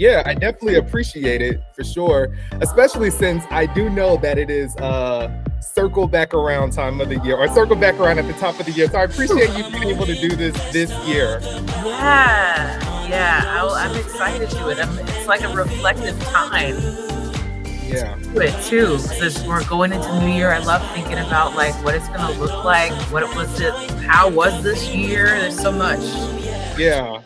Yeah, I definitely appreciate it for sure, especially since I do know that it is uh circle back around time of the year or circle back around at the top of the year. So I appreciate you being able to do this this year. Yeah, yeah, I, am excited to it. I'm, it's like a reflective time. Yeah, to it too. Because we're going into New Year, I love thinking about like what it's gonna look like. What was it? How was this year? There's so much. Yeah.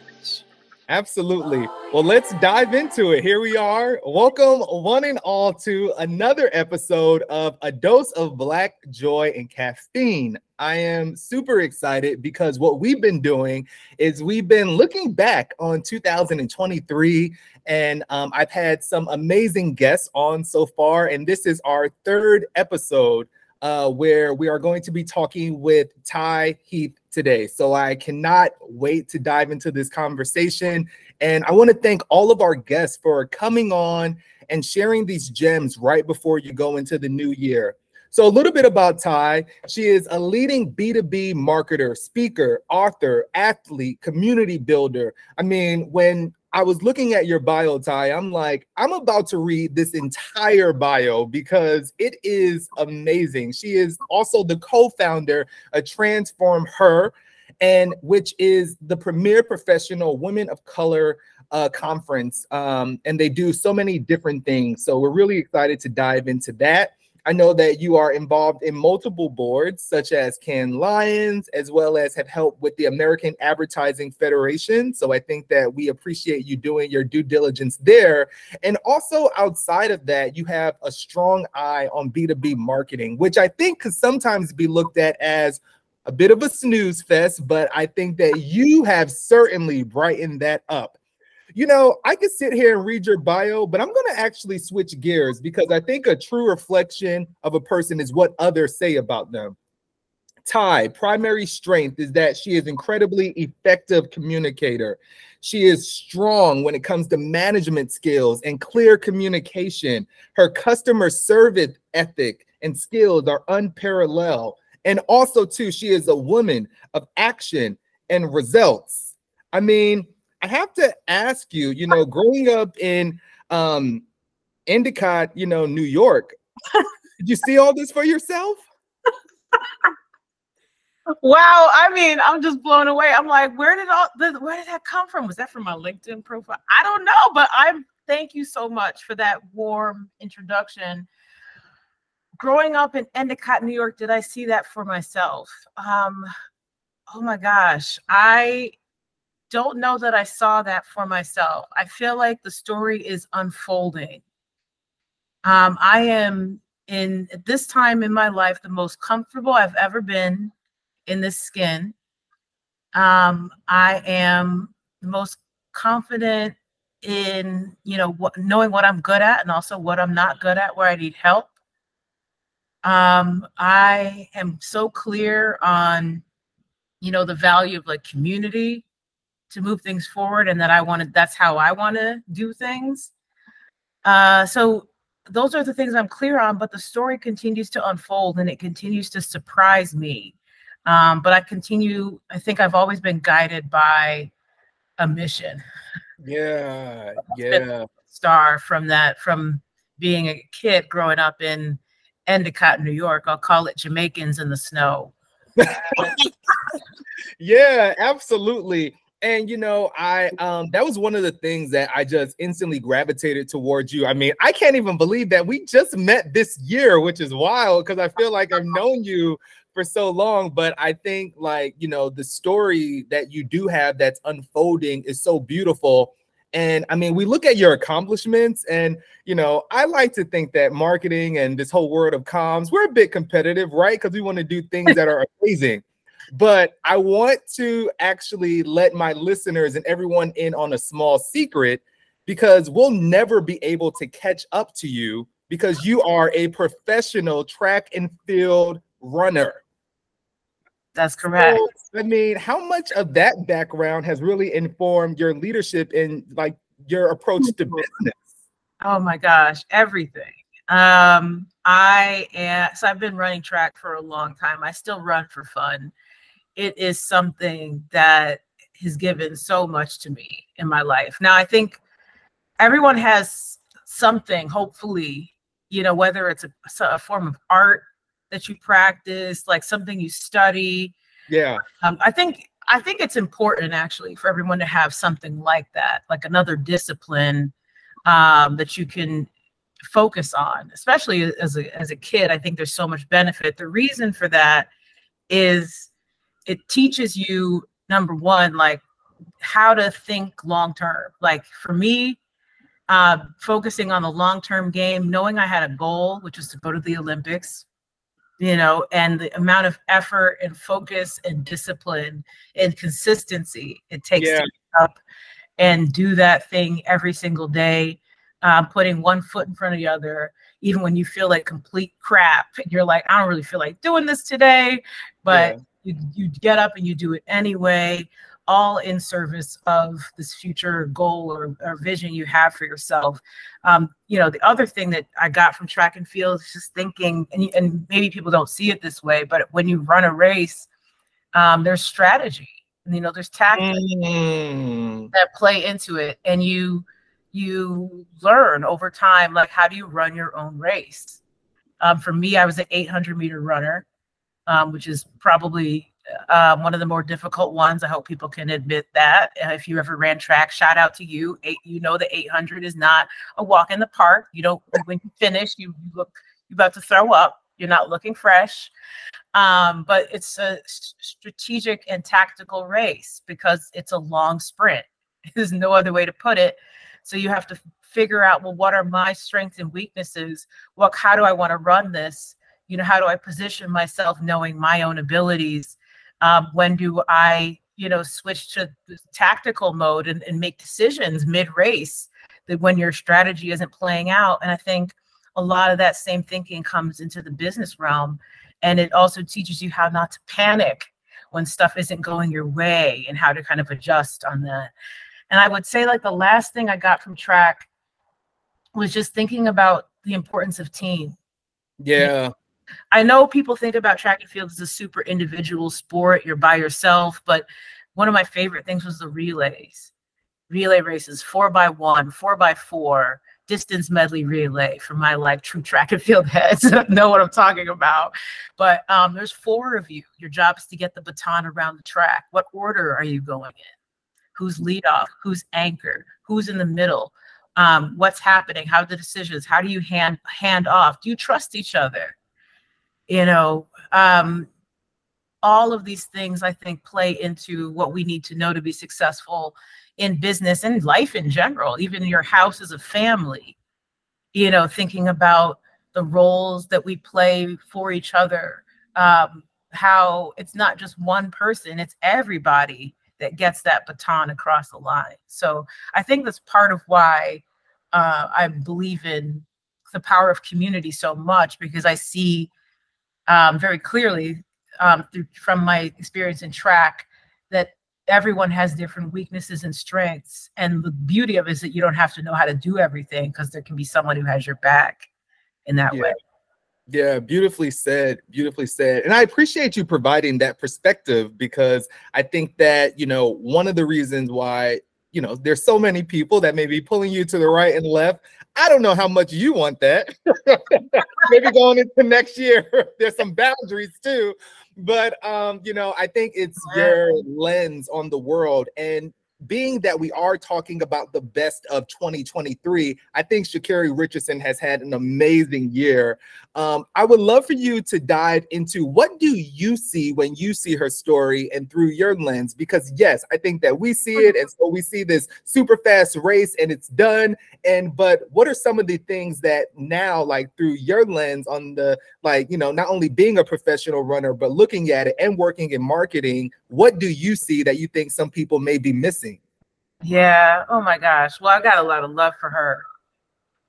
Absolutely. Well, let's dive into it. Here we are. Welcome, one and all, to another episode of A Dose of Black Joy and Caffeine. I am super excited because what we've been doing is we've been looking back on 2023, and um, I've had some amazing guests on so far. And this is our third episode uh, where we are going to be talking with Ty Heath today. So I cannot wait to dive into this conversation. And I want to thank all of our guests for coming on and sharing these gems right before you go into the new year. So, a little bit about Ty. She is a leading B2B marketer, speaker, author, athlete, community builder. I mean, when I was looking at your bio, Ty. I'm like, I'm about to read this entire bio because it is amazing. She is also the co-founder of Transform Her, and which is the premier professional women of color uh, conference. Um, and they do so many different things. So we're really excited to dive into that. I know that you are involved in multiple boards, such as Cannes Lions, as well as have helped with the American Advertising Federation. So I think that we appreciate you doing your due diligence there. And also outside of that, you have a strong eye on B2B marketing, which I think could sometimes be looked at as a bit of a snooze fest, but I think that you have certainly brightened that up you know, I could sit here and read your bio, but I'm going to actually switch gears because I think a true reflection of a person is what others say about them. Ty, primary strength is that she is incredibly effective communicator. She is strong when it comes to management skills and clear communication. Her customer service ethic and skills are unparalleled. And also, too, she is a woman of action and results. I mean, I have to ask you, you know, growing up in um Endicott, you know, New York, did you see all this for yourself? wow, I mean, I'm just blown away. I'm like, where did all the where did that come from? Was that from my LinkedIn profile? I don't know, but I'm thank you so much for that warm introduction. Growing up in Endicott, New York, did I see that for myself? Um, oh my gosh, I don't know that I saw that for myself. I feel like the story is unfolding. Um, I am in at this time in my life the most comfortable I've ever been in this skin. Um, I am the most confident in you know what knowing what I'm good at and also what I'm not good at where I need help. Um, I am so clear on you know the value of like community to move things forward and that I wanted that's how I want to do things. Uh, so those are the things I'm clear on, but the story continues to unfold and it continues to surprise me. Um, but I continue, I think I've always been guided by a mission. Yeah, yeah. Star from that, from being a kid growing up in Endicott, New York. I'll call it Jamaicans in the snow. yeah, absolutely and you know i um that was one of the things that i just instantly gravitated towards you i mean i can't even believe that we just met this year which is wild because i feel like i've known you for so long but i think like you know the story that you do have that's unfolding is so beautiful and I mean, we look at your accomplishments, and you know, I like to think that marketing and this whole world of comms, we're a bit competitive, right? Because we want to do things that are amazing. But I want to actually let my listeners and everyone in on a small secret because we'll never be able to catch up to you because you are a professional track and field runner. That's correct. So, I mean, how much of that background has really informed your leadership and like your approach to business? Oh my gosh, everything. Um, I am so I've been running track for a long time. I still run for fun it is something that has given so much to me in my life. Now, I think everyone has something, hopefully, you know, whether it's a, a form of art that you practice, like something you study. Yeah. Um, I think I think it's important actually for everyone to have something like that, like another discipline um, that you can focus on, especially as a, as a kid. I think there's so much benefit. The reason for that is it teaches you, number one, like how to think long term. Like for me, uh, focusing on the long term game, knowing I had a goal, which was to go to the Olympics, you know, and the amount of effort and focus and discipline and consistency it takes yeah. to get up and do that thing every single day, uh, putting one foot in front of the other, even when you feel like complete crap. You're like, I don't really feel like doing this today, but yeah. you, you get up and you do it anyway all in service of this future goal or, or vision you have for yourself. Um, you know, the other thing that I got from track and field is just thinking, and, and maybe people don't see it this way, but when you run a race, um, there's strategy. You know, there's tactics mm. that play into it, and you you learn over time, like how do you run your own race. Um, for me, I was an 800 meter runner, um, which is probably um, one of the more difficult ones. I hope people can admit that. Uh, if you ever ran track, shout out to you. Eight, you know the 800 is not a walk in the park. You don't when you finish, you, you look you're about to throw up. You're not looking fresh. Um, but it's a strategic and tactical race because it's a long sprint. There's no other way to put it. So you have to figure out well, what are my strengths and weaknesses? What how do I want to run this? You know, how do I position myself knowing my own abilities? Um, when do I, you know, switch to tactical mode and, and make decisions mid race that when your strategy isn't playing out? And I think a lot of that same thinking comes into the business realm. And it also teaches you how not to panic when stuff isn't going your way and how to kind of adjust on that. And I would say, like, the last thing I got from track was just thinking about the importance of team. Yeah. I know people think about track and field as a super individual sport. You're by yourself, but one of my favorite things was the relays, relay races, four by one, four by four, distance medley relay for my like true track and field heads know what I'm talking about. But um, there's four of you. Your job is to get the baton around the track. What order are you going in? Who's lead off? Who's anchor? Who's in the middle? Um, what's happening? How the decisions? How do you hand hand off? Do you trust each other? You know um, all of these things i think play into what we need to know to be successful in business and life in general even your house as a family you know thinking about the roles that we play for each other um, how it's not just one person it's everybody that gets that baton across the line. So i think that's part of why uh, i believe in the power of community so much because i see um, very clearly um, through, from my experience in track that everyone has different weaknesses and strengths. And the beauty of it is that you don't have to know how to do everything because there can be someone who has your back in that yeah. way. Yeah, beautifully said. Beautifully said. And I appreciate you providing that perspective because I think that, you know, one of the reasons why, you know, there's so many people that may be pulling you to the right and left. I don't know how much you want that. Maybe going into next year, there's some boundaries too. But um, you know, I think it's your lens on the world and being that we are talking about the best of 2023, I think Sha'Carri Richardson has had an amazing year. Um, I would love for you to dive into what do you see when you see her story and through your lens? Because yes, I think that we see it, and so we see this super fast race and it's done. And but what are some of the things that now, like through your lens on the like, you know, not only being a professional runner, but looking at it and working in marketing, what do you see that you think some people may be missing? Yeah. Oh my gosh. Well, I got a lot of love for her.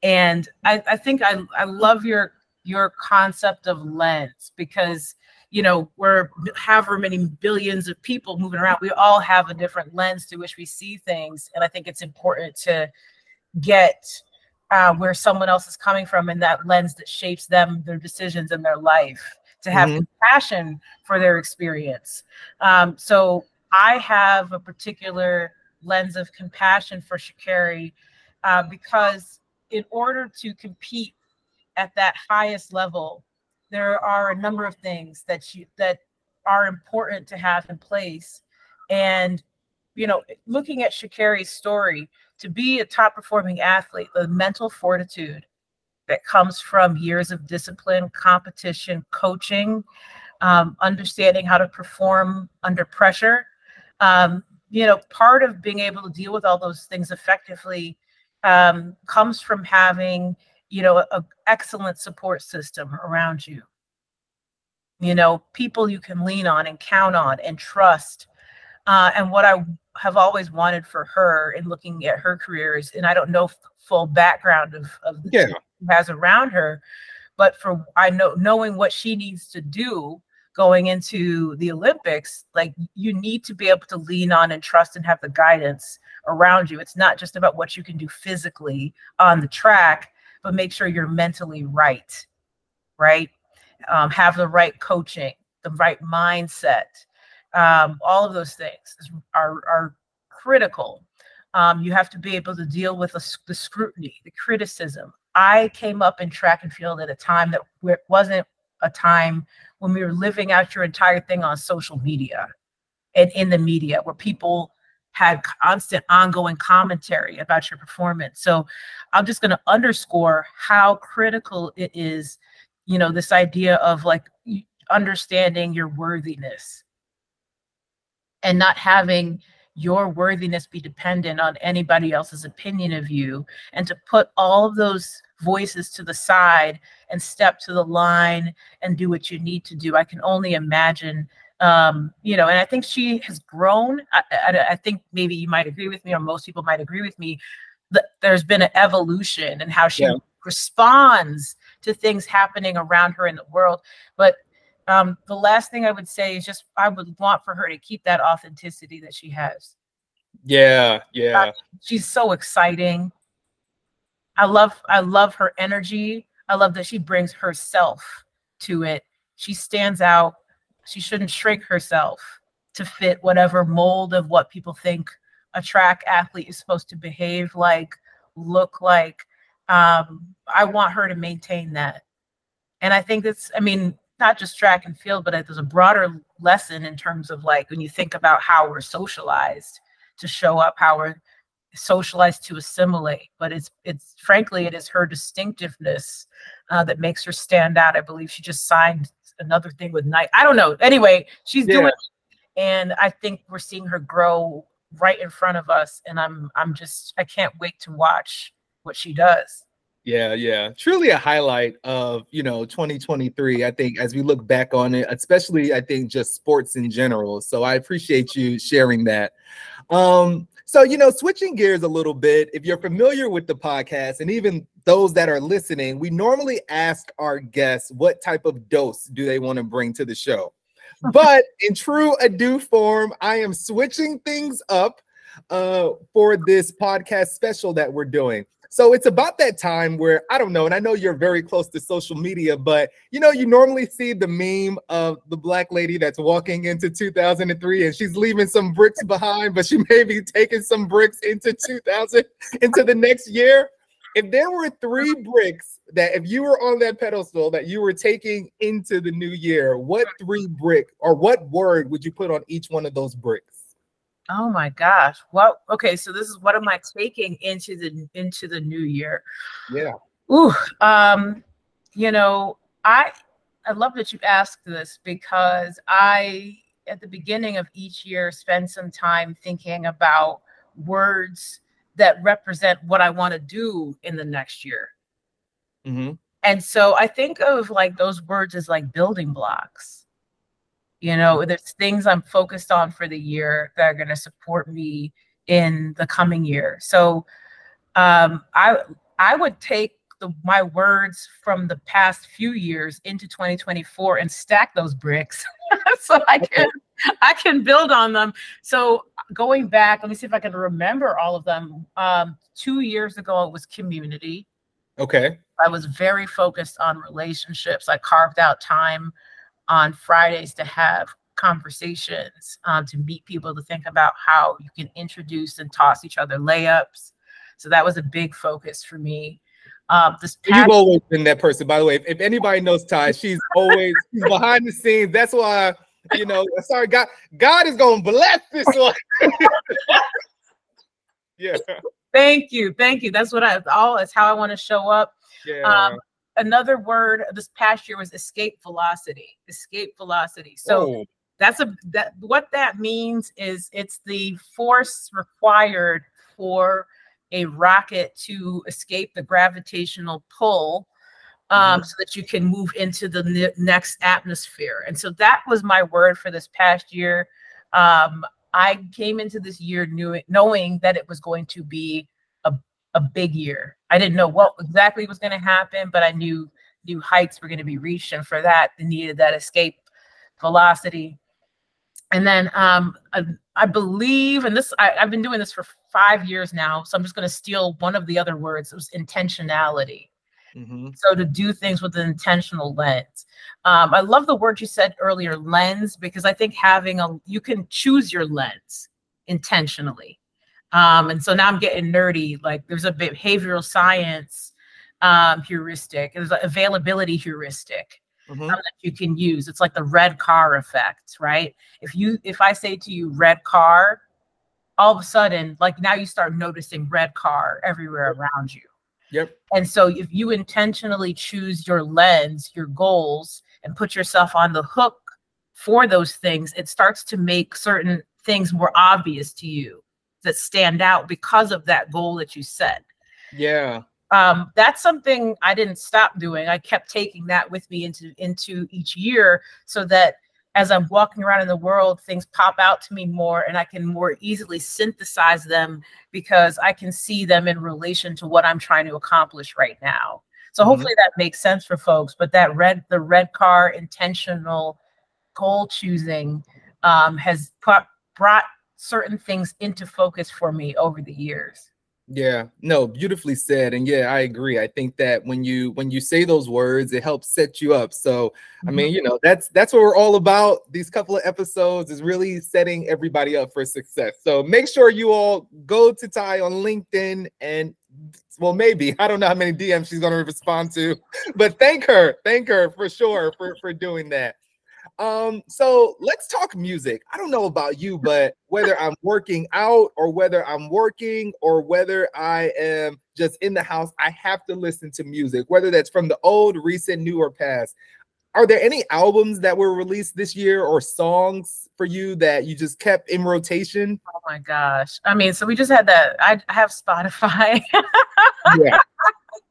And I, I think I, I love your your concept of lens because you know we're however many billions of people moving around we all have a different lens through which we see things and i think it's important to get uh, where someone else is coming from and that lens that shapes them their decisions in their life to have mm-hmm. compassion for their experience um, so i have a particular lens of compassion for Sha'Carri uh, because in order to compete at that highest level, there are a number of things that you that are important to have in place. And you know, looking at Sha'Carri's story, to be a top performing athlete, the mental fortitude that comes from years of discipline, competition, coaching, um, understanding how to perform under pressure. Um, you know, part of being able to deal with all those things effectively um, comes from having, you know, an excellent support system around you. You know, people you can lean on and count on and trust. Uh, and what I have always wanted for her in looking at her careers, and I don't know full background of, of the yeah. Has around her, but for I know knowing what she needs to do going into the Olympics, like you need to be able to lean on and trust and have the guidance around you. It's not just about what you can do physically on the track, but make sure you're mentally right, right? Um, have the right coaching, the right mindset. Um, all of those things are, are critical. Um, you have to be able to deal with the, the scrutiny, the criticism. I came up in track and field at a time that wasn't a time when we were living out your entire thing on social media and in the media where people had constant ongoing commentary about your performance. So I'm just going to underscore how critical it is, you know, this idea of like understanding your worthiness and not having your worthiness be dependent on anybody else's opinion of you and to put all of those voices to the side and step to the line and do what you need to do i can only imagine um, you know and i think she has grown I, I, I, think maybe you might agree with me or most people might agree with me that there's been an evolution in how she yeah. responds to things happening around her in the world but um, the last thing I would say is just I would want for her to keep that authenticity that she has. Yeah, yeah. She's so exciting. I love I love her energy. I love that she brings herself to it. She stands out. She shouldn't shrink herself to fit whatever mold of what people think a track athlete is supposed to behave like, look like. Um, I want her to maintain that. And I think that's, I mean, not just track and field, but there's a broader lesson in terms of like when you think about how we're socialized to show up, how we're socialized to assimilate. But it's it's frankly it is her distinctiveness uh, that makes her stand out. I believe she just signed another thing with Nike. I don't know. Anyway, she's yeah. doing, and I think we're seeing her grow right in front of us. And I'm I'm just I can't wait to watch what she does. Yeah, yeah. Truly a highlight of, you know, 2023. I think as we look back on it, especially I think just sports in general. So I appreciate you sharing that. Um so you know, switching gears a little bit, if you're familiar with the podcast and even those that are listening, we normally ask our guests what type of dose do they want to bring to the show. But in true ado form, I am switching things up uh, for this podcast special that we're doing. So it's about that time where I don't know, and I know you're very close to social media, but you know, you normally see the meme of the black lady that's walking into 2003 and she's leaving some bricks behind, but she may be taking some bricks into 2000 into the next year. If there were three bricks that if you were on that pedestal that you were taking into the new year, what three brick or what word would you put on each one of those bricks? Oh my gosh. Well, okay, so this is what am I taking into the into the new year? Yeah. Ooh, um, you know, I I love that you asked this because I at the beginning of each year spend some time thinking about words that represent what I want to do in the next year. Mm-hmm. And so I think of like those words as like building blocks you know, there's things I'm focused on for the year that are going to support me in the coming year. So um, I I would take the, my words from the past few years into 2024 and stack those bricks so I can I can build on them. So going back, let me see if I can remember all of them. Um, two years ago, it was community. Okay. I was very focused on relationships. I carved out time on Fridays to have conversations, um, to meet people, to think about how you can introduce and toss each other layups. So that was a big focus for me. Um, this You've always been that person, by the way. If, if anybody knows Ty, she's always she's behind the scenes. That's why you know. Sorry, God, God is gonna bless this one. yeah. Thank you, thank you. That's what I all. That's how I want to show up. Yeah. Um, another word this past year was escape velocity. Escape velocity. So. Oh. That's a that what that means is it's the force required for a rocket to escape the gravitational pull um, mm-hmm. so that you can move into the ne- next atmosphere. And so that was my word for this past year. Um, I came into this year knew, knowing that it was going to be a, big year. I didn't know what exactly was going to happen, but I knew new heights were going to be reached. And for that, they needed that escape velocity. And then um, I, I believe, and this I, I've been doing this for five years now, so I'm just going to steal one of the other words. It was intentionality. Mm-hmm. So to do things with an intentional lens. Um, I love the word you said earlier, lens, because I think having a you can choose your lens intentionally. Um, and so now I'm getting nerdy. Like there's a behavioral science um, heuristic, there's an availability heuristic. Mm-hmm. that you can use. It's like the red car effect, right? If you if I say to you red car, all of a sudden, like now you start noticing red car everywhere around you. Yep. And so if you intentionally choose your lens, your goals, and put yourself on the hook for those things, it starts to make certain things more obvious to you that stand out because of that goal that you set. Yeah. Um, that's something I didn't stop doing. I kept taking that with me into into each year so that as I'm walking around in the world, things pop out to me more and I can more easily synthesize them because I can see them in relation to what I'm trying to accomplish right now. So mm-hmm. hopefully that makes sense for folks. But that red, the red car intentional goal choosing um, has brought certain things into focus for me over the years. Yeah, no, beautifully said. And yeah, I agree. I think that when you when you say those words, it helps set you up. So, I mean, mm-hmm. you know, that's that's what we're all about. These couple of episodes is really setting everybody up for success. So make sure you all go to Ty on LinkedIn and well, maybe I don't know how many DMs she's gonna respond to, but thank her, thank her for sure for for doing that. Um, so let's talk music. I don't know about you, but whether I'm working out or whether I'm working or whether I am just in the house, I have to listen to music, whether that's from the old, recent, new, or past. Are there any albums that were released this year or songs for you that you just kept in rotation? Oh my gosh. I mean, so we just had that. I have Spotify. yeah.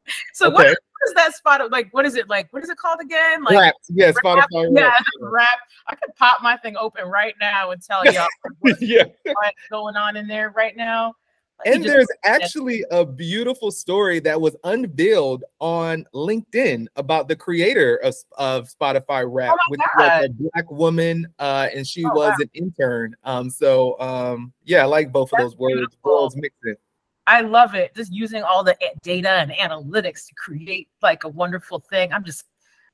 So okay. what is that spot? Like, what is it like? What is it called again? Like, rap. Yeah, rap? Spotify. Yeah, rap. I could pop my thing open right now and tell y'all what's, yeah. going on in there right now. and there's actually a beautiful story that was unveiled on LinkedIn about the creator of, of Spotify Wrapped, oh which was a black woman, uh, and she oh, was wow. an intern. Um, so um, yeah, I like both That's of those words. Words mixing. I love it. Just using all the data and analytics to create like a wonderful thing. I'm just,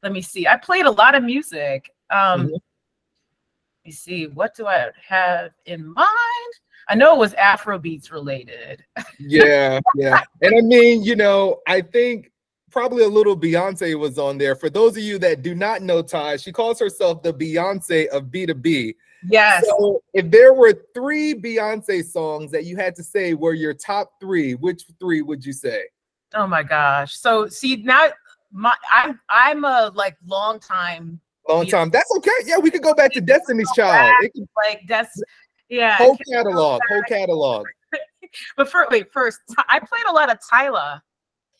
let me see. I played a lot of music. Um, mm-hmm. Let me see. What do I have in mind? I know it was Afro beats related. yeah, yeah. And I mean, you know, I think probably a little Beyonce was on there. For those of you that do not know Ty, she calls herself the Beyonce of B2B. Yes. So if there were three Beyonce songs that you had to say were your top three, which three would you say? Oh my gosh. So see now my I'm I'm a like long time long time. That's okay. Yeah, we could go back to Destiny's Child. Can, like that's yeah. Whole catalog, whole catalog. but for, wait, first I played a lot of Tyla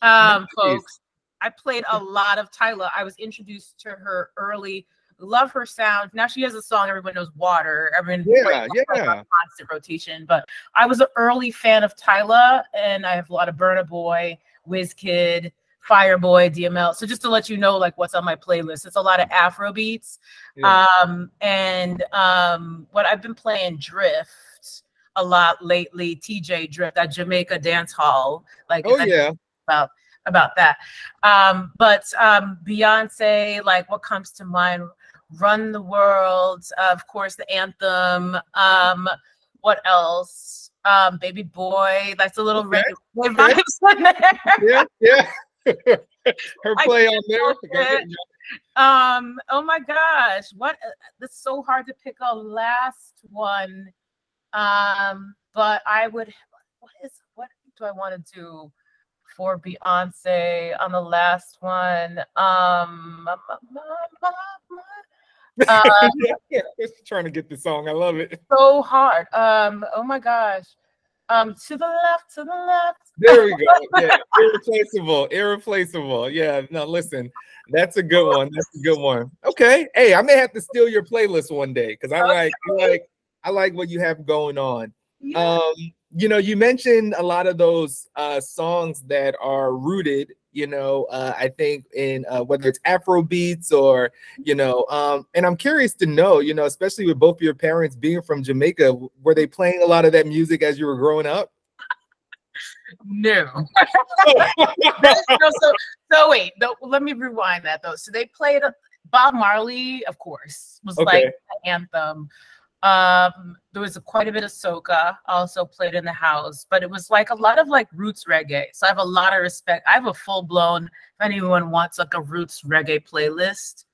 um nice. folks. I played a lot of Tyla. I was introduced to her early love her sound. Now she has a song everyone knows, "Water." Everyone, yeah, yeah, constant rotation. But I was an early fan of Tyla, and I have a lot of Burna Boy, Wizkid, Fireboy, DML. So just to let you know, like what's on my playlist, it's a lot of Afro beats. Yeah. Um, and um, what I've been playing drift a lot lately. Teejay Drift, that Jamaica dance hall. Like, oh yeah, about about that. Um, but um, Beyonce, like what comes to mind? Run the World, of course, the anthem. Um, what else? um, Baby Boy. That's a little Okay. reggae vibes in there. Yeah, yeah. Her play on there. Um, oh my gosh, what uh, it's so hard to pick a last one. Um, but I would what is what do I want to do for Beyonce on the last one? Um uh, yeah, trying to get the song. I love it. so hard. Um, oh my gosh. Um, to the left, to the left. There we go. Yeah, irreplaceable, irreplaceable. Yeah, no, listen, that's a good one. That's a good one. Okay, hey, I may have to steal your playlist one day because I like, I like, I like what you have going on. Yeah. Um, you know, you mentioned a lot of those uh songs that are rooted. You know, uh, I think in uh, whether it's Afro beats or you know, um, and I'm curious to know, you know, especially with both of your parents being from Jamaica, were they playing a lot of that music as you were growing up? no. no, so, so wait, no, let me rewind that though. So they played uh, Bob Marley, of course, was like Okay. the anthem. Um, there was a, quite a bit of soca also played in the house, but it was like a lot of like roots reggae. So I have a lot of respect. I have a full blown. If anyone wants like a roots reggae playlist,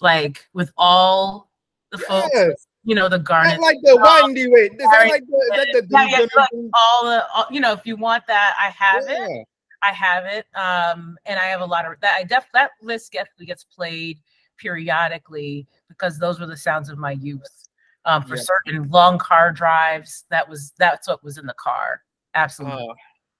like with all the folks, Yes. you know, the garnet, like the windy way. Is that like the, that the Yeah, yeah, like all the, all, you know, if you want that, I have it. I have it. Um, and I have a lot of that. I def that list definitely gets played periodically because those were the sounds of my youth. Um, for Yeah. certain long car drives, that was that's what was in the car. Absolutely. Oh,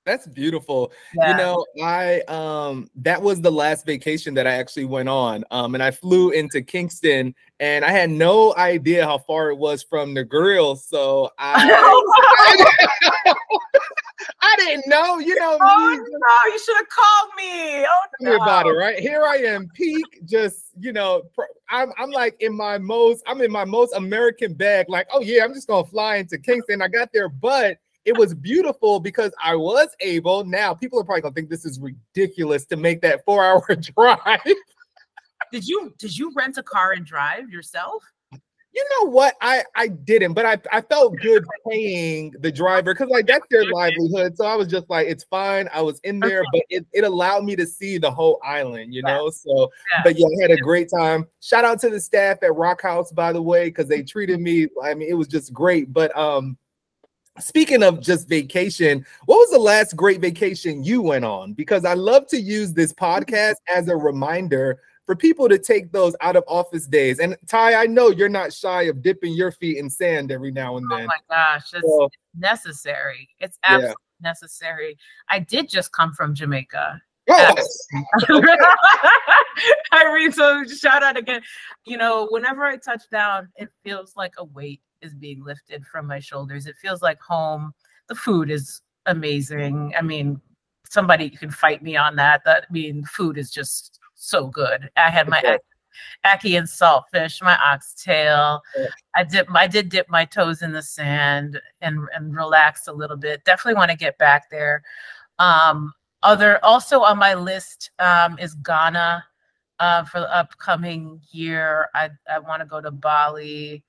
that's beautiful. Yeah. You know, I um that was the last vacation that I actually went on. Um and I flew into Kingston and I had no idea how far it was from Negril. So I I didn't know, you know oh me. no, you should have called me. Oh Tell me about it, right? Here I am, peak, just you know, I'm I'm like in my most, I'm in my most American bag, like, oh yeah, I'm just gonna fly into Kingston. I got there, but it was beautiful because I was able. Now people are probably gonna think this is ridiculous to make that four hour drive. Did you did you rent a car and drive yourself? You know what? I I didn't, but I I felt good paying the driver because like that's their livelihood. So I was just like, it's fine. I was in there, but it, it allowed me to see the whole island, you know. So, but yeah, I had a great time. Shout out to the staff at Rock House, by the way, because they treated me. I mean, it was just great. But um, speaking of just vacation, what was the last great vacation you went on? Because I love to use this podcast as a reminder for people to take those out of office days. And Ty, I know you're not shy of dipping your feet in sand every now and oh then. Oh my gosh, it's So, necessary. It's Yeah. absolutely necessary. I did just come from Jamaica. oh, I mean, so shout out again. You know, whenever I touch down, it feels like a weight is being lifted from my shoulders. It feels like home. The food is amazing. I mean, somebody can fight me on that. That I mean, food is just so good. I had my Okay. ackee and saltfish, my oxtail. I dip I did dip my toes in the sand and and relaxed a little bit. Definitely want to get back there. Um other also on my list um is Ghana uh for the upcoming year. I I want to go to Bali.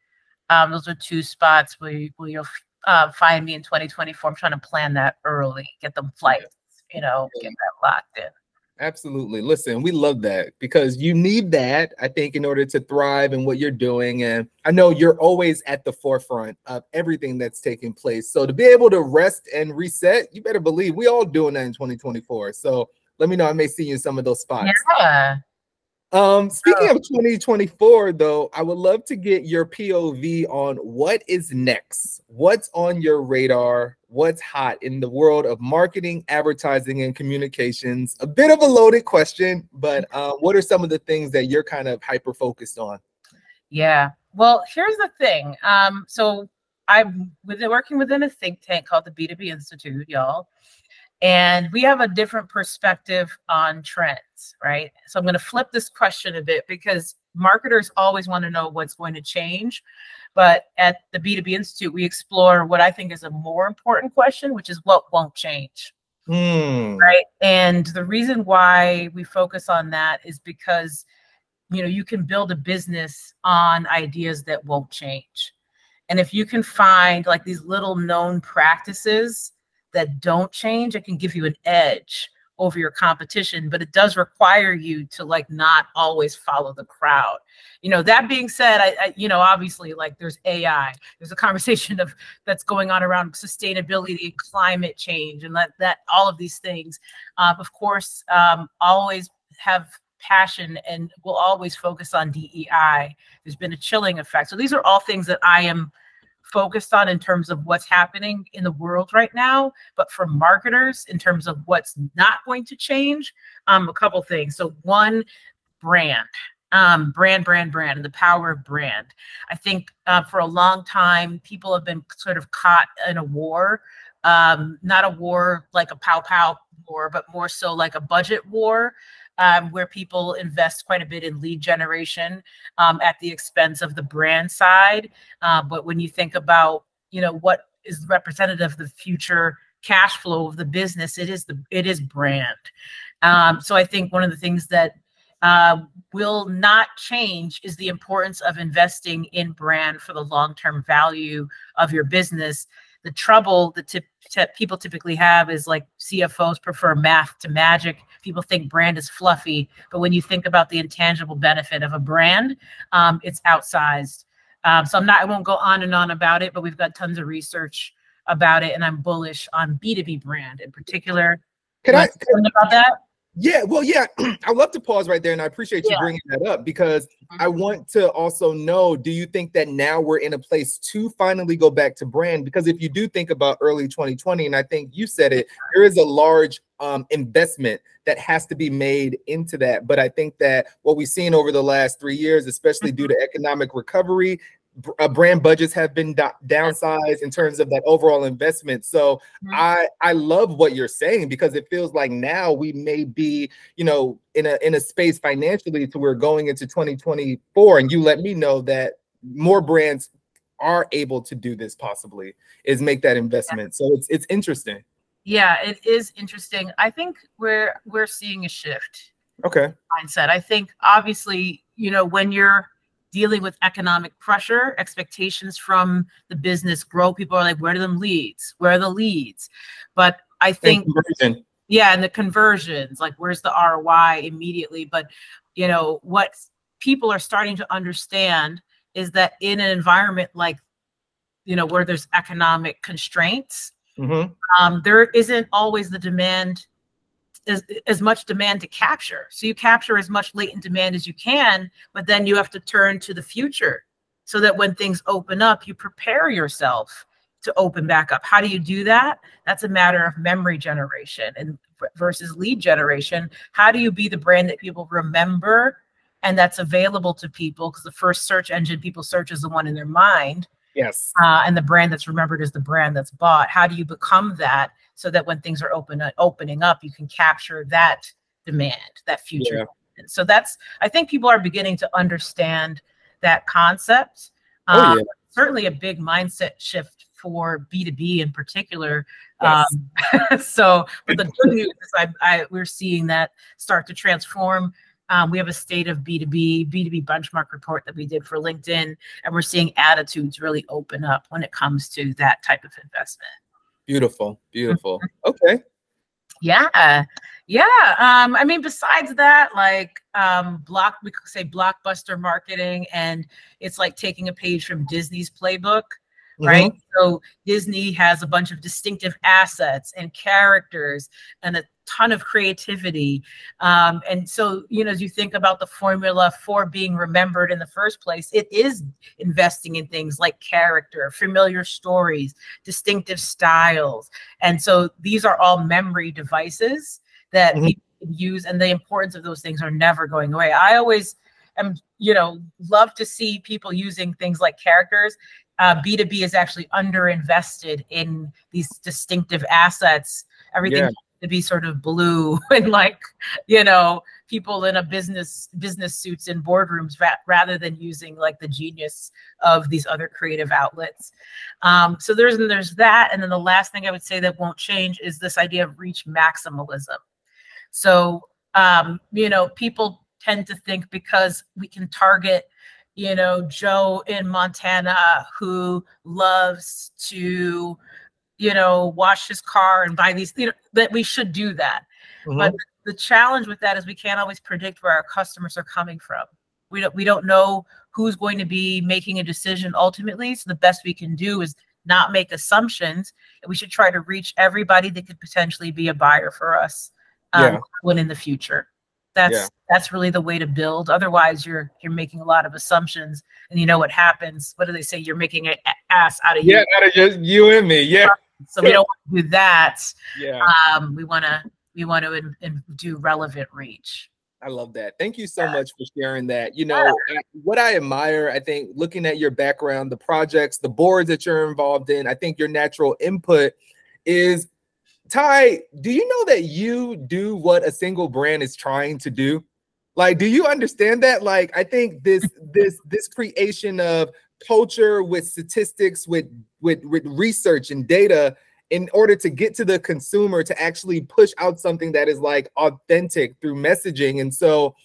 Um those are two spots where, you, where you'll uh, find me in 2024. I'm trying to plan that early, get them flights, you know, get that locked in. Absolutely. Listen, we love that because you need that, I think, in order to thrive in what you're doing. And I know you're always at the forefront of everything that's taking place. So to be able to rest and reset, you better believe we all doing that in 2024. So let me know. I may see you in some of those spots. Yeah. Um, speaking of 2024, though, I would love to get your POV on what is next. What's on your radar? What's hot in the world of marketing, advertising, and communications? A bit of a loaded question, but um, what are some of the things that you're kind of hyper focused on? Yeah. Well, here's the thing. Um, so I'm within, working within a think tank called the B2B Institute, y'all. And we have a different perspective on trends, right? So I'm going to flip this question a bit because marketers always want to know what's going to change. But at the B2B Institute, we explore what I think is a more important question, which is what won't change Hmm. right and the reason why we focus on that is because you know you can build a business on ideas that won't change And if you can find like these little known practices that don't change, it can give you an edge over your competition, but it does require you to like not always follow the crowd. You know, that being said, I, I, you know, obviously like there's AI, there's a conversation of that's going on around sustainability, climate change, and that that all of these things. Uh, of course, um, always have passion and will always focus on DEI. There's been a chilling effect. So these are all things that I am focused on in terms of what's happening in the world right now. But for marketers, in terms of what's not going to change, um, a couple things. So one, brand. Um, brand, brand, brand, and the power of brand. I think uh, for a long time, people have been sort of caught in a war, um, not a war like a pow pow war, but more so like a budget war um, where people invest quite a bit in lead generation um, at the expense of the brand side. Uh, but when you think about, you know, what is representative of the future cash flow of the business, it is the it is brand. Um, so I think one of the things that uh, will not change is the importance of investing in brand for the long-term value of your business the trouble that tip, tip, people typically have is like CFOs prefer math to magic. People think brand is fluffy, but when you think about the intangible benefit of a brand, um, it's outsized. Um, so I'm not, I won't go on and on about it, but we've got tons of research about it, and I'm bullish on B2B brand in particular. Can I, can, about that? Yeah, well, yeah, I love to pause right there, and I appreciate you yeah. bringing that up because mm-hmm. I want to also know: Do you think that now we're in a place to finally go back to brand? Because if you do think about early 2020, and I think you said it, there is a large um, investment that has to be made into that. But I think that what we've seen over the last three years, especially due to economic recovery, uh, brand budgets have been do- downsized in terms of that overall investment. So mm-hmm. I I love what you're saying because it feels like now we may be you know in a in a space financially to we're going into 2024, and you let me know that more brands are able to do this possibly is make that investment. Yeah. So it's it's interesting. Yeah, it is interesting. I think we're we're seeing a shift. Okay. Mindset. I think obviously you know when you're dealing with economic pressure, expectations from the business grow. People are like, where are the leads? Where are the leads? But I think, yeah, and the conversions, like, where's the ROI immediately? But, you know, what people are starting to understand is that in an environment like, you know, where there's economic constraints, mm-hmm. um, there isn't always the demand as, as much demand to capture. So you capture as much latent demand as you can, but then you have to turn to the future so that when things open up, you prepare yourself to open back up. How do you do that? That's a matter of memory generation and versus lead generation. How do you be the brand that people remember and that's available to people? Because the first search engine people search is the one in their mind. Yes. Uh, and the brand that's remembered is the brand that's bought. How do you become that so that when things are open uh, opening up, you can capture that demand, that future. Yeah. So that's I think people are beginning to understand that concept. Oh, um, yeah. Certainly a big mindset shift for B2B in particular. Yes. Um, so, but the good news is I, I, we're seeing that start to transform. Um, we have a state of B2B, B2B benchmark report that we did for LinkedIn, and we're seeing attitudes really open up when it comes to that type of investment. Beautiful, beautiful. Okay. Yeah, yeah. Um, I mean, besides that, like um, block, we could say blockbuster marketing, and it's like taking a page from Disney's playbook right? Mm-hmm. So Disney has a bunch of distinctive assets and characters and a ton of creativity. Um, and so, you know, as you think about the formula for being remembered in the first place, it is investing in things like character, familiar stories, distinctive styles. And so these are all memory devices that mm-hmm. people use, and the importance of those things are never going away. I always am, you know, love to see people using things like characters uh, B2B is actually underinvested in these distinctive assets. Everything yeah. Be sort of blue and like, you know, people in a business business suits in boardrooms ra- rather than using like the genius of these other creative outlets. Um, so there's there's that, and then the last thing I would say that won't change is this idea of reach maximalism. So um, you know, people tend to think because we can target you know, Joe in Montana who loves to, you know, wash his car and buy these, you know, that we should do that. Mm-hmm. But the challenge with that is we can't always predict where our customers are coming from. We don't we don't know who's going to be making a decision ultimately. So the best we can do is not make assumptions. And we should try to reach everybody that could potentially be a buyer for us um, yeah. when in the future. That's yeah. that's really the way to build. Otherwise, you're you're making a lot of assumptions, and you know what happens. What do they say? You're making an ass out of yeah, you. Yeah, out of just you and me. Yeah. So we don't want to do that. Yeah. Um, we want to we want to in, in do relevant reach. I love that. Thank you so much for sharing that. You know, what I admire, I think, looking at your background, the projects, the boards that you're involved in, I think your natural input is Ty, do you know that you do what a single brand is trying to do? Like, do you understand that? Like, I think this this this creation of culture with statistics, with with with research and data in order to get to the consumer to actually push out something that is like authentic through messaging. And so,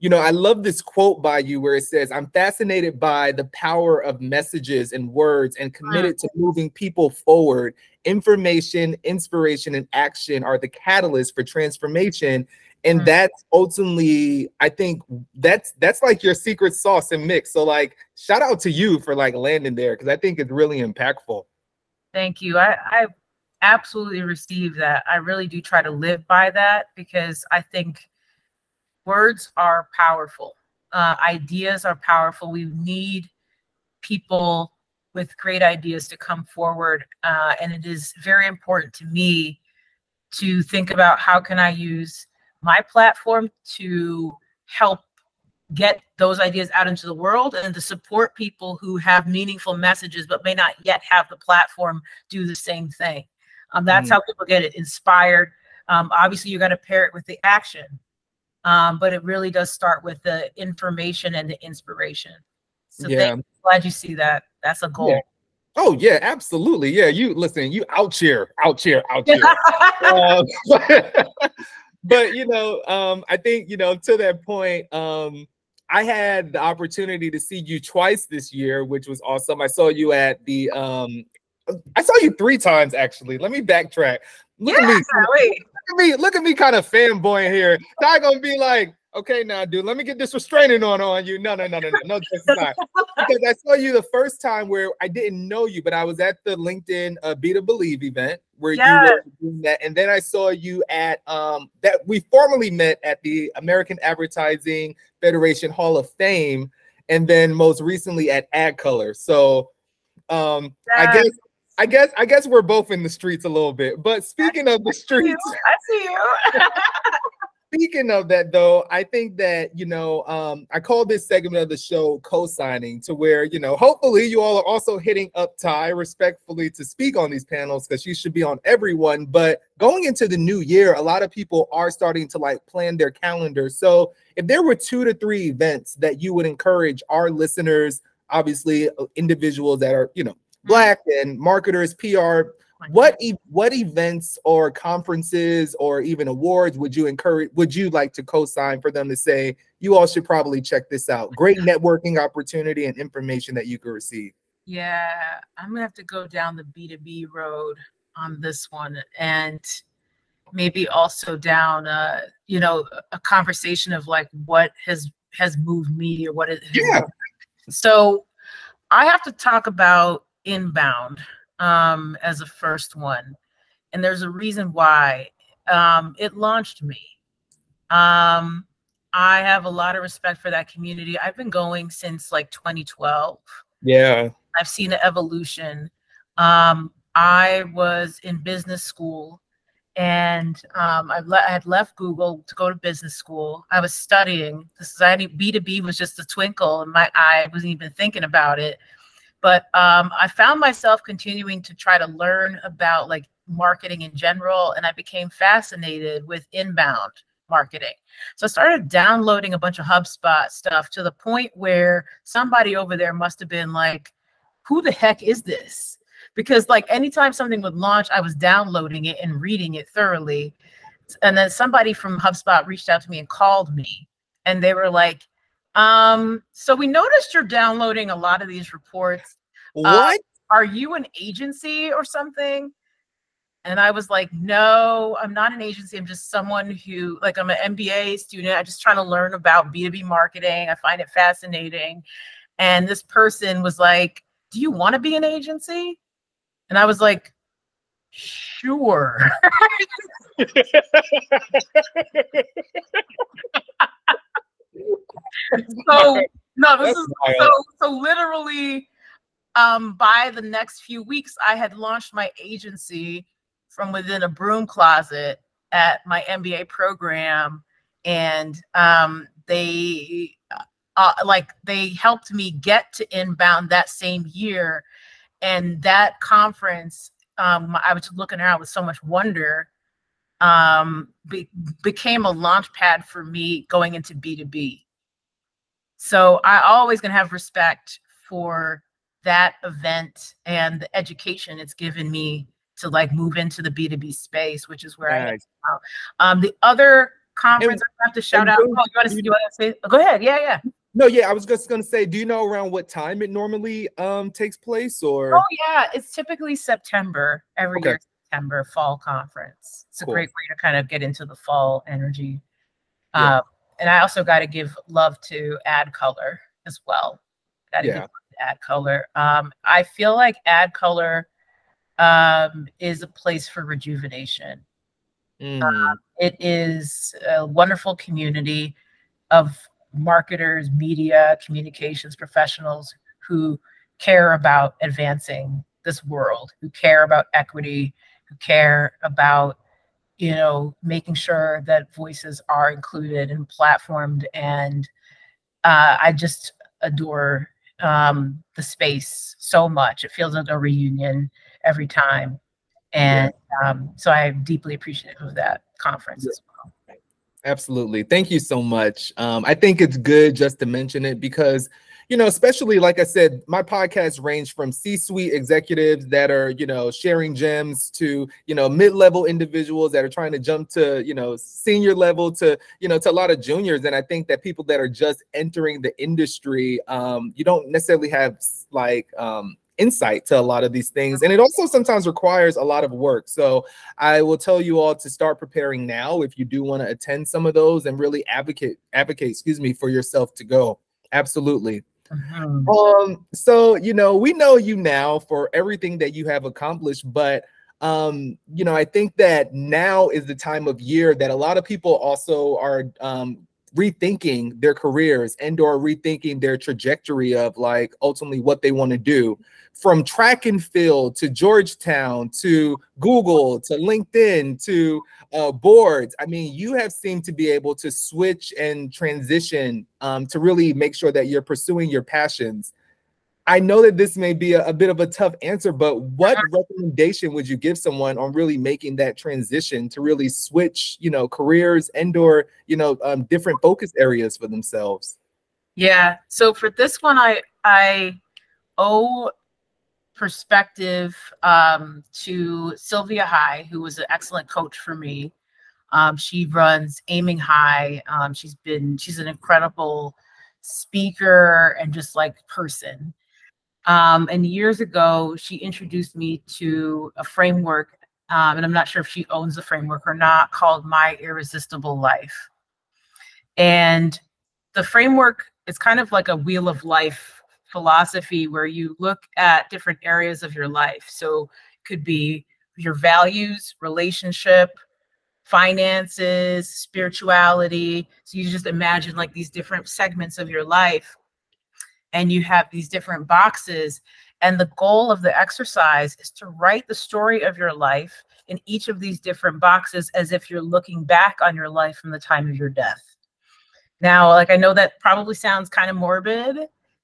you know, I love this quote by you where it says, I'm fascinated by the power of messages and words and committed to moving people forward. Information, inspiration, and action are the catalyst for transformation. And mm-hmm. that's ultimately, I think that's that's like your secret sauce and mix. So like shout out to you for like landing there because I think it's really impactful. Thank you. I, I absolutely receive that. I really do try to live by that because I think words are powerful. Uh, ideas are powerful. We need people with great ideas to come forward. Uh, and it is very important to me to think about how can I use my platform to help get those ideas out into the world and to support people who have meaningful messages but may not yet have the platform do the same thing. Um, that's mm. how people get it inspired. Um, obviously, you got to pair it with the action, um, but it really does start with the information and the inspiration. So yeah. glad you see that. That's a goal. Yeah. Oh yeah, absolutely. Yeah, you listen. You out here, out here, out here. uh, but you know, um, I think you know to that point. Um, I had the opportunity to see you twice this year, which was awesome. I saw you at the um, I saw you three times actually. Let me backtrack. Look yeah, at me. Wait. Look at me. Look at me kind of fanboy here. Not gonna be like, okay, now, dude, let me get this restraining on on you. No, no, no, no, no, no, because I saw you the first time where I didn't know you, but I was at the LinkedIn uh, Be to Believe event where yes. you were doing that, and then I saw you at um that we formally met at the American Advertising Federation Hall of Fame, and then most recently at AdColor. So um yes. I guess I guess I guess we're both in the streets a little bit. But speaking of the streets, I see you. speaking of that though, I think that you know, um, I call this segment of the show co-signing to where you know, hopefully you all are also hitting up Ty respectfully to speak on these panels because she should be on everyone. But going into the new year, a lot of people are starting to like plan their calendar. So if there were two to three events that you would encourage our listeners, obviously uh, individuals that are, you know, black and marketers pr what e- what events or conferences or even awards would you encourage would you like to co-sign for them to say you all should probably check this out great networking opportunity and information that you could receive. Yeah i'm gonna have to go down the b2b road on this one and maybe also down uh you know a conversation of like what has has moved me or what it yeah. so i have to talk about inbound um, as a first one. And there's a reason why um, it launched me. Um, I have a lot of respect for that community. I've been going since like 2012. Yeah. I've seen an evolution. Um, I was in business school and um, I, le- I, had left Google to go to business school. I was studying. This is I B2B was just a twinkle in my eye. I wasn't even thinking about it. But um, I found myself continuing to try to learn about like marketing in general, and I became fascinated with inbound marketing. So I started downloading a bunch of HubSpot stuff to the point where somebody over there must have been like, who the heck is this? Because like anytime something would launch, I was downloading it and reading it thoroughly. And then somebody from HubSpot reached out to me and called me. And they were like, Um, so we noticed you're downloading a lot of these reports. What? Uh, are you an agency or something? And I was like, no, I'm not an agency. I'm just someone who, like, I'm an MBA student. I'm just trying to learn about B2B marketing. I find it fascinating. And this person was like, do you want to be an agency? And I was like, sure. so no, this is so so literally um by the next few weeks I had launched my agency from within a broom closet at my MBA program. And um they uh, like they helped me get to inbound that same year. And that conference um I was looking around with so much wonder um be, became a launch pad for me going into B2B. So I always gonna have respect for that event and the education it's given me to like move into the B2B space, which is where I am now. Um, the other conference I have to shout out. those- Oh, you want to, to say? Go ahead. Yeah, yeah. No, yeah, I was just gonna say, do you know around what time it normally um takes place or Oh yeah, it's typically September every Okay. year. September fall conference. It's a Cool. great way to kind of get into the fall energy. Yeah. Um, and I also got to give love to AdColor as well. Got to Yeah. give love to Ad Color. Um, I feel like Ad Color um, is a place for rejuvenation. Mhm. It is a wonderful community of marketers, media, communications professionals who care about advancing this world, who care about equity, who care about you know making sure that voices are included and platformed. And uh, i just adore um, the space so much. It feels like a reunion every time. And um, so i'm deeply appreciative of that conference as well. Absolutely. Thank you so much. Um, I think it's good just to mention it because, you know, especially like I said, my podcasts range from C-suite executives that are, you know, sharing gems to, you know, mid-level individuals that are trying to jump to, you know, senior level to, you know, to a lot of juniors. And I think that people that are just entering the industry, um, you don't necessarily have like um insight to a lot of these things. And it also sometimes requires a lot of work. So I will tell you all to start preparing now if you do want to attend some of those and really advocate advocate, excuse me, for yourself to go. Absolutely. Mhm. Um so you know, we know you now for everything that you have accomplished, but um you know, I think that now is the time of year that a lot of people also are um rethinking their careers and or rethinking their trajectory of like ultimately what they want to do from track and field to Georgetown to Google to LinkedIn to uh, boards. I mean, you have seemed to be able to switch and transition um, to really make sure that you're pursuing your passions. I know that this may be a, a bit of a tough answer, but what recommendation would you give someone on really making that transition to really switch, you know, careers and or you know um, different focus areas for themselves? Yeah. So for this one, I I owe perspective um, to Sylvia High, who was an excellent coach for me. Um, she runs Aiming High. Um, she's been she's an incredible speaker and just like person. Um, and years ago, she introduced me to a framework, um, and I'm not sure if she owns the framework or not, called My Irresistible Life. And the framework is kind of like a wheel of life philosophy where you look at different areas of your life. So it could be your values, relationship, finances, spirituality. So you just imagine like these different segments of your life and you have these different boxes. And the goal of the exercise is to write the story of your life in each of these different boxes as if you're looking back on your life from the time of your death. Now, like I know that probably sounds kind of morbid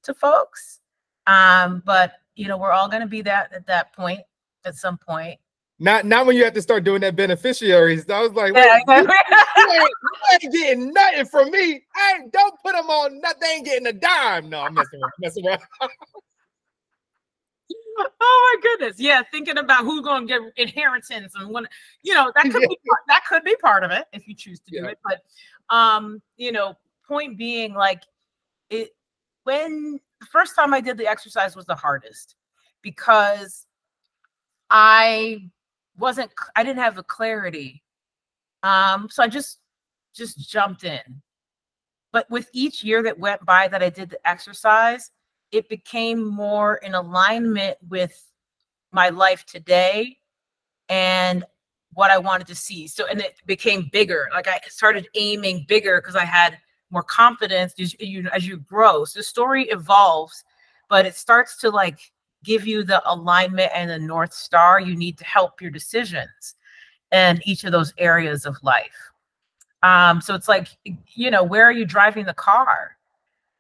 to folks, um, but you know we're all going to be that at that point at some point. Not not when you have to start doing that beneficiaries. I was like, Yeah, you, ain't, you ain't getting nothing from me. I ain't, don't put them on. Nothing. They ain't getting a dime. No, I'm messing around. Messing around. oh my goodness, yeah, thinking about who's going to get inheritance and when you know that could be part, that could be part of it if you choose to do Yeah. it. But um, you know, point being, like it when the first time I did the exercise was the hardest because I wasn't I didn't have the clarity. Um, so I just just jumped in. But with each year that went by that I did the exercise, it became more in alignment with my life today and what I wanted to see. So, and it became bigger. Like I started aiming bigger because I had more confidence as you, as you grow. So the story evolves, but it starts to like give you the alignment and the North Star you need to help your decisions in each of those areas of life. Um, so it's like, you know, where are you driving the car?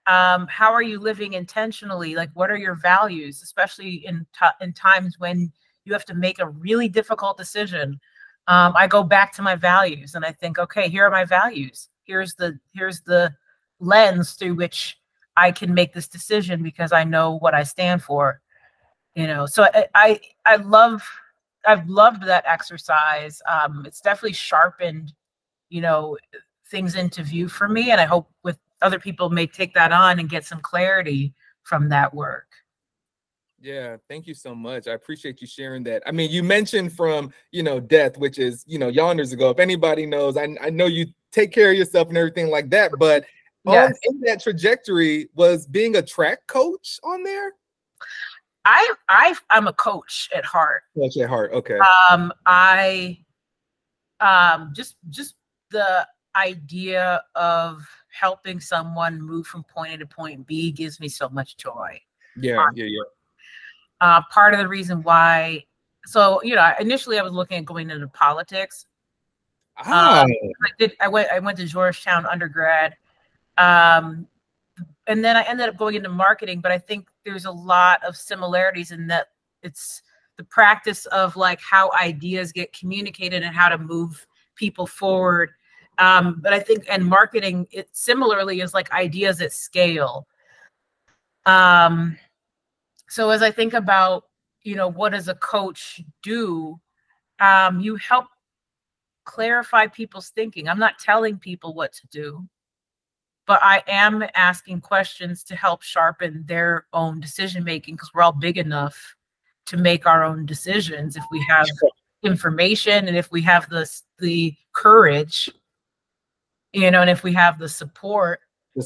Um, how are you living intentionally? Like, what are your values, especially in in times when you have to make a really difficult decision? Um, I go back to my values and I think, okay, here are my values. Here's the here's the lens through which I can make this decision because I know what I stand for. You know, so I I, I love I've loved that exercise. Um, it's definitely sharpened, you know, things into view for me, and I hope with other people may take that on and get some clarity from that work. Yeah, thank you so much. I appreciate you sharing that. I mean, you mentioned from, you know, death, which is, you know, yonders ago. If anybody knows, I, I know you take care of yourself and everything like that, but yes. on, in that trajectory was being a track coach on there? I I I'm a coach at heart. Coach at heart. Okay. Um I um just just the idea of helping someone move from point A to point B gives me so much joy. Yeah, um, yeah, yeah. Uh, part of the reason why, so you know, initially I was looking at going into politics. Ah. Um, I did. I went. I went to Georgetown undergrad, um, and then I ended up going into marketing. But I think there's a lot of similarities in that it's the practice of like how ideas get communicated and how to move people forward um, but I think and marketing it similarly is like ideas at scale. Um, so as I think about you know what does a coach do, um, you help clarify people's thinking. I'm not telling people what to do, but I am asking questions to help sharpen their own decision making because we're all big enough to make our own decisions if we have information and if we have the the courage you know, and if we have the support,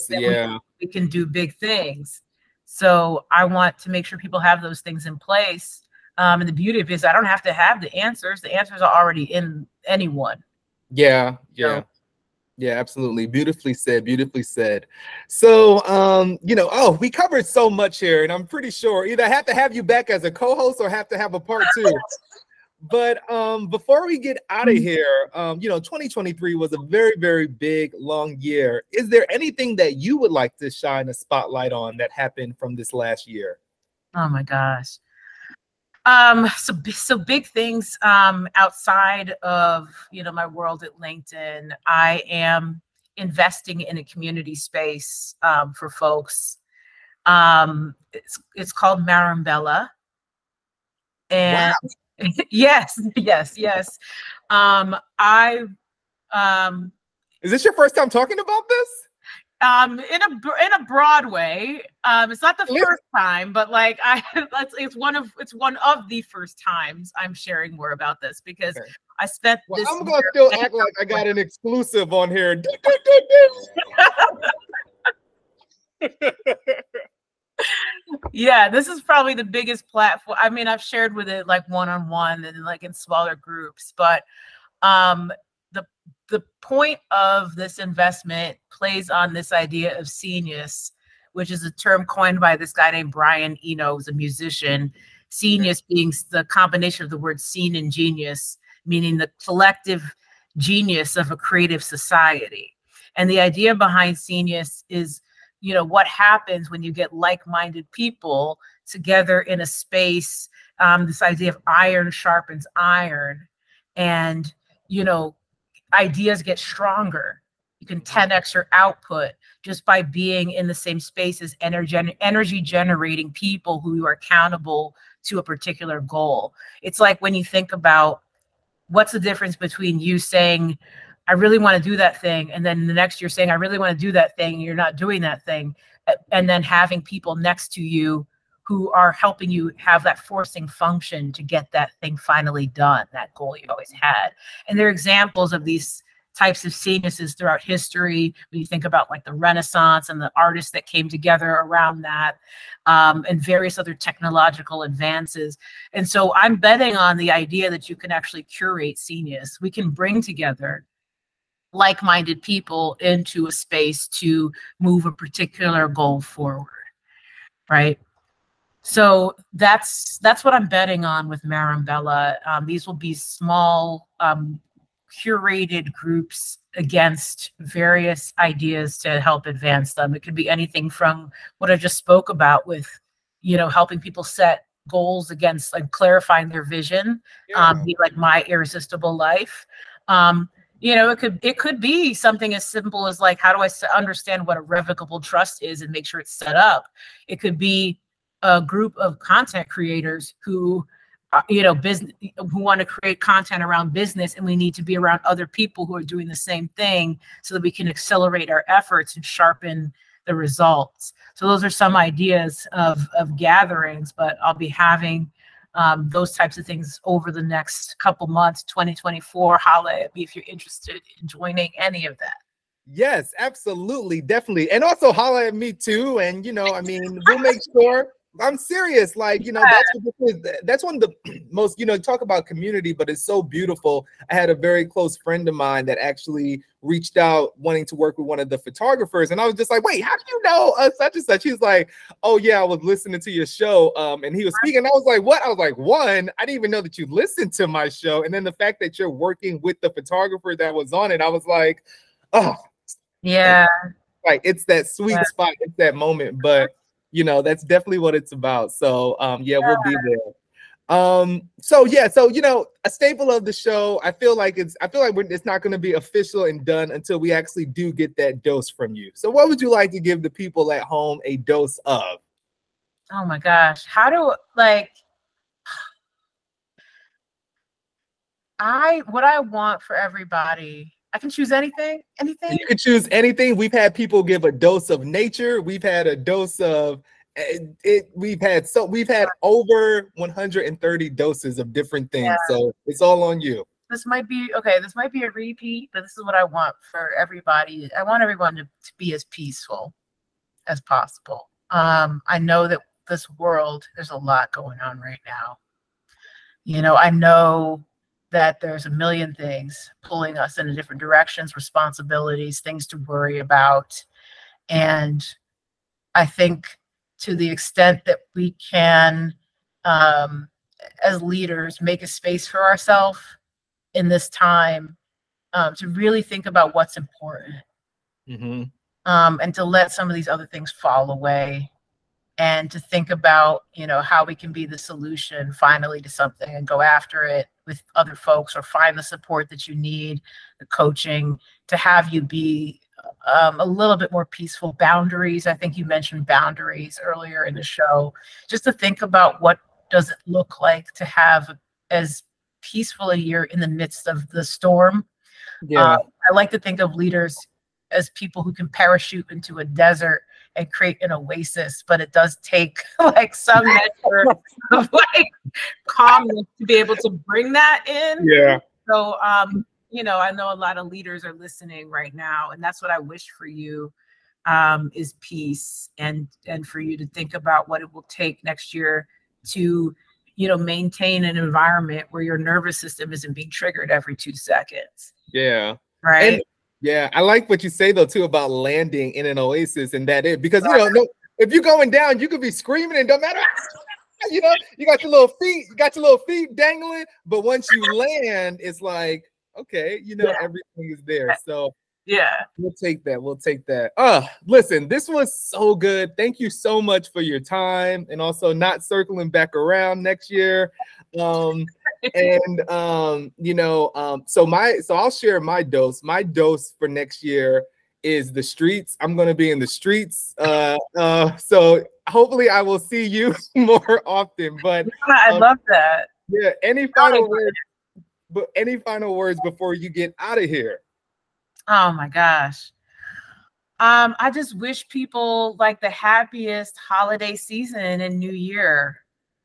yeah, we, we can do big things. So I want to make sure people have those things in place. Um, and the beauty of it is I don't have to have the answers. The answers are already in anyone. Yeah, yeah. So, yeah, absolutely. Beautifully said. Beautifully said. So, um, you know, oh, we covered so much here, and I'm pretty sure either I have to have you back as a co-host or have to have a part two. But um, before we get out of mm-hmm. here, um, you know, 2023 was a very, very big, long year. Is there anything that you would like to shine a spotlight on that happened from this last year? Oh my gosh. Um, so so big things um outside of you know my world at LinkedIn. I am investing in a community space um, for folks. Um, it's it's called Marimbella. And wow. yes, yes, yes. Um, I um is this your first time talking about this? Um, in a in a Broadway. Um, it's not the first time, but like I, that's it's one of it's one of the first times I'm sharing more about this because okay. I spent. Well, I'm gonna still act like I got an exclusive on here. yeah, this is probably the biggest platform. I mean, I've shared with it like one on one and like in smaller groups, but um, the the point of this investment plays on this idea of scenius, which is a term coined by this guy named Brian Eno, who's a musician. Scenius being the combination of the word scene and genius, meaning the collective genius of a creative society. And the idea behind scenius is you know what happens when you get like-minded people together in a space um, this idea of iron sharpens iron and you know ideas get stronger you can 10x your output just by being in the same space as energy energy generating people who are accountable to a particular goal it's like when you think about what's the difference between you saying I really want to do that thing. And then the next year saying, I really want to do that thing. You're not doing that thing. and then having people next to you who are helping you have that forcing function to get that thing finally done, that goal you always had. And there are examples of these types of sequences throughout history. When you think about like the Renaissance and the artists that came together around that, um, and various other technological advances. And so I'm betting on the idea that you can actually curate Scenius. We can bring together like-minded people into a space to move a particular goal forward, right? So that's that's what I'm betting on with Marimbella. Um, these will be small um, curated groups against various ideas to help advance them. It could be anything from what I just spoke about with, you know, helping people set goals against like clarifying their vision, yeah. um, be like my irresistible life. Um, you know, it could it could be something as simple as like how do I understand what a revocable trust is and make sure it's set up. It could be a group of content creators who uh, you know business who want to create content around business and we need to be around other people who are doing the same thing so that we can accelerate our efforts and sharpen the results. So those are some ideas of of gatherings but i'll be having um, those types of things over the next couple months 2024 holla at me if you're interested in joining any of that. Yes absolutely definitely. And also holla at me too and you know i mean we'll make sure I'm serious. Like, you know, that's what That's one of the most, you know, talk about community, but it's so beautiful. I had a very close friend of mine that actually reached out wanting to work with one of the photographers. And I was just like, wait, how do you know uh, such and such? He's like, oh, yeah, I was listening to your show. Um, and he was speaking. I was like, what? I was like, one, I didn't even know that you listened to my show. And then the fact that you're working with the photographer that was on it, I was like, oh, yeah. Like, it's that sweet yeah. spot. It's that moment. But you know, that's definitely what it's about. So um, yeah, yeah. we'll be there. Um, so yeah, so you know, a staple of the show. I feel like it's I feel like it's not going to be official and done until we actually do get that dose from you. So what would you like to give the people at home a dose of? Oh my gosh, how do like I what I want for everybody I can choose anything. Anything. You can choose anything. We've had people give a dose of nature. We've had a dose of it, eh, it we've had so we've had over 130 doses of different things. Yeah. So it's all on you. This might be okay. This might be a repeat, but this is what I want for everybody. I want everyone to, to be as peaceful as possible. Um, I know that this world, there's a lot going on right now. You know, I know that there's a million things pulling us in different directions, responsibilities, things to worry about. And I think to the extent that we can, um, as leaders, make a space for ourselves in this time um, to really think about what's important mm-hmm. um, and to let some of these other things fall away and to think about you know how we can be the solution finally to something and go after it with other folks or find the support that you need the coaching to have you be um, a little bit more peaceful. Boundaries i think you mentioned boundaries earlier in the show. Just to think about what does it look like to have as peaceful a year in the midst of the storm. Yeah. Uh, i like to think of leaders as people who can parachute into a desert and create an oasis, but it does take like some measure of like calmness to be able to bring that in. Yeah. So um, you know, I know a lot of leaders are listening right now, and that's what I wish for you um, is peace and and for you to think about what it will take next year to you know maintain an environment where your nervous system isn't being triggered every two seconds. Yeah. Right. And yeah, I like what you say though too about landing in an oasis and that it because you know no, if you're going down, you could be screaming and don't matter. You know, you got your little feet, you got your little feet dangling, but once you land, it's like okay, you know, yeah. everything is there. So yeah, we'll take that. We'll take that. Uh, listen, this was so good. Thank you so much for your time and also not circling back around next year. Um, and um, you know, um, so my so I'll share my dose. My dose for next year is the streets. I'm gonna be in the streets. Uh, uh, so hopefully I will see you more often. But I um, love that. Yeah. Any final words? But any final words before you get out of here? Oh my gosh. Um, I just wish people like the happiest holiday season and New Year.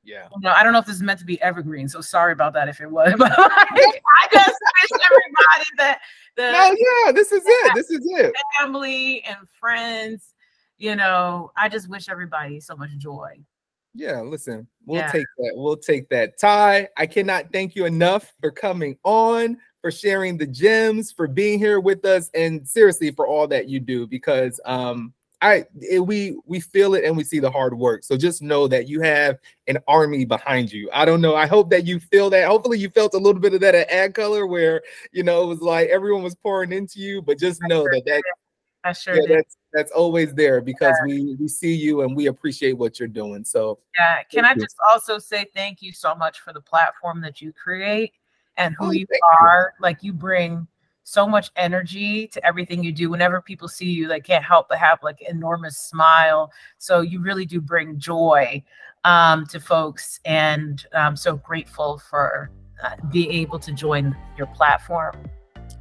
Yeah. You know, I don't know if this is meant to be evergreen, so sorry about that if it was. But like, I just wish everybody that the No, yeah, this is it. This is it. family and friends, you know, I just wish everybody so much joy. Yeah, listen, we'll Yeah. take that. We'll take that. Ty, I cannot thank you enough for coming on, for sharing the gems, for being here with us, and seriously for all that you do because um I it, we we feel it and we see the hard work. So just know that you have an army behind you. I don't know. I hope that you feel that. Hopefully you felt a little bit of that at Ad Color where you know it was like everyone was pouring into you, but just know sure that that I sure yeah, did. that's that's always there because we we see you and we appreciate what you're doing. So Yeah. Can I you. just also say thank you so much for the platform that you create and who you. are. Like you bring so much energy to everything you do. Whenever people see you, they can't help but have like enormous smile. So you really do bring joy um, to folks, and I'm so grateful for uh, being able to join your platform.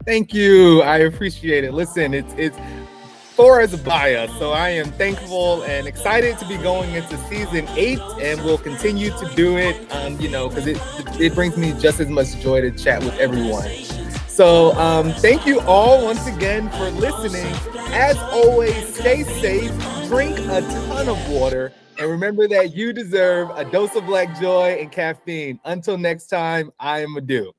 Thank you. I appreciate it. Listen, it's it's By us, so I am thankful and excited to be going into season eight, and we'll continue to do it. Um, you know, because it it brings me just as much joy to chat with everyone. So, um, thank you all once again for listening. As always, stay safe, drink a ton of water, and remember that you deserve a dose of black joy and caffeine. Until next time, I am Adu.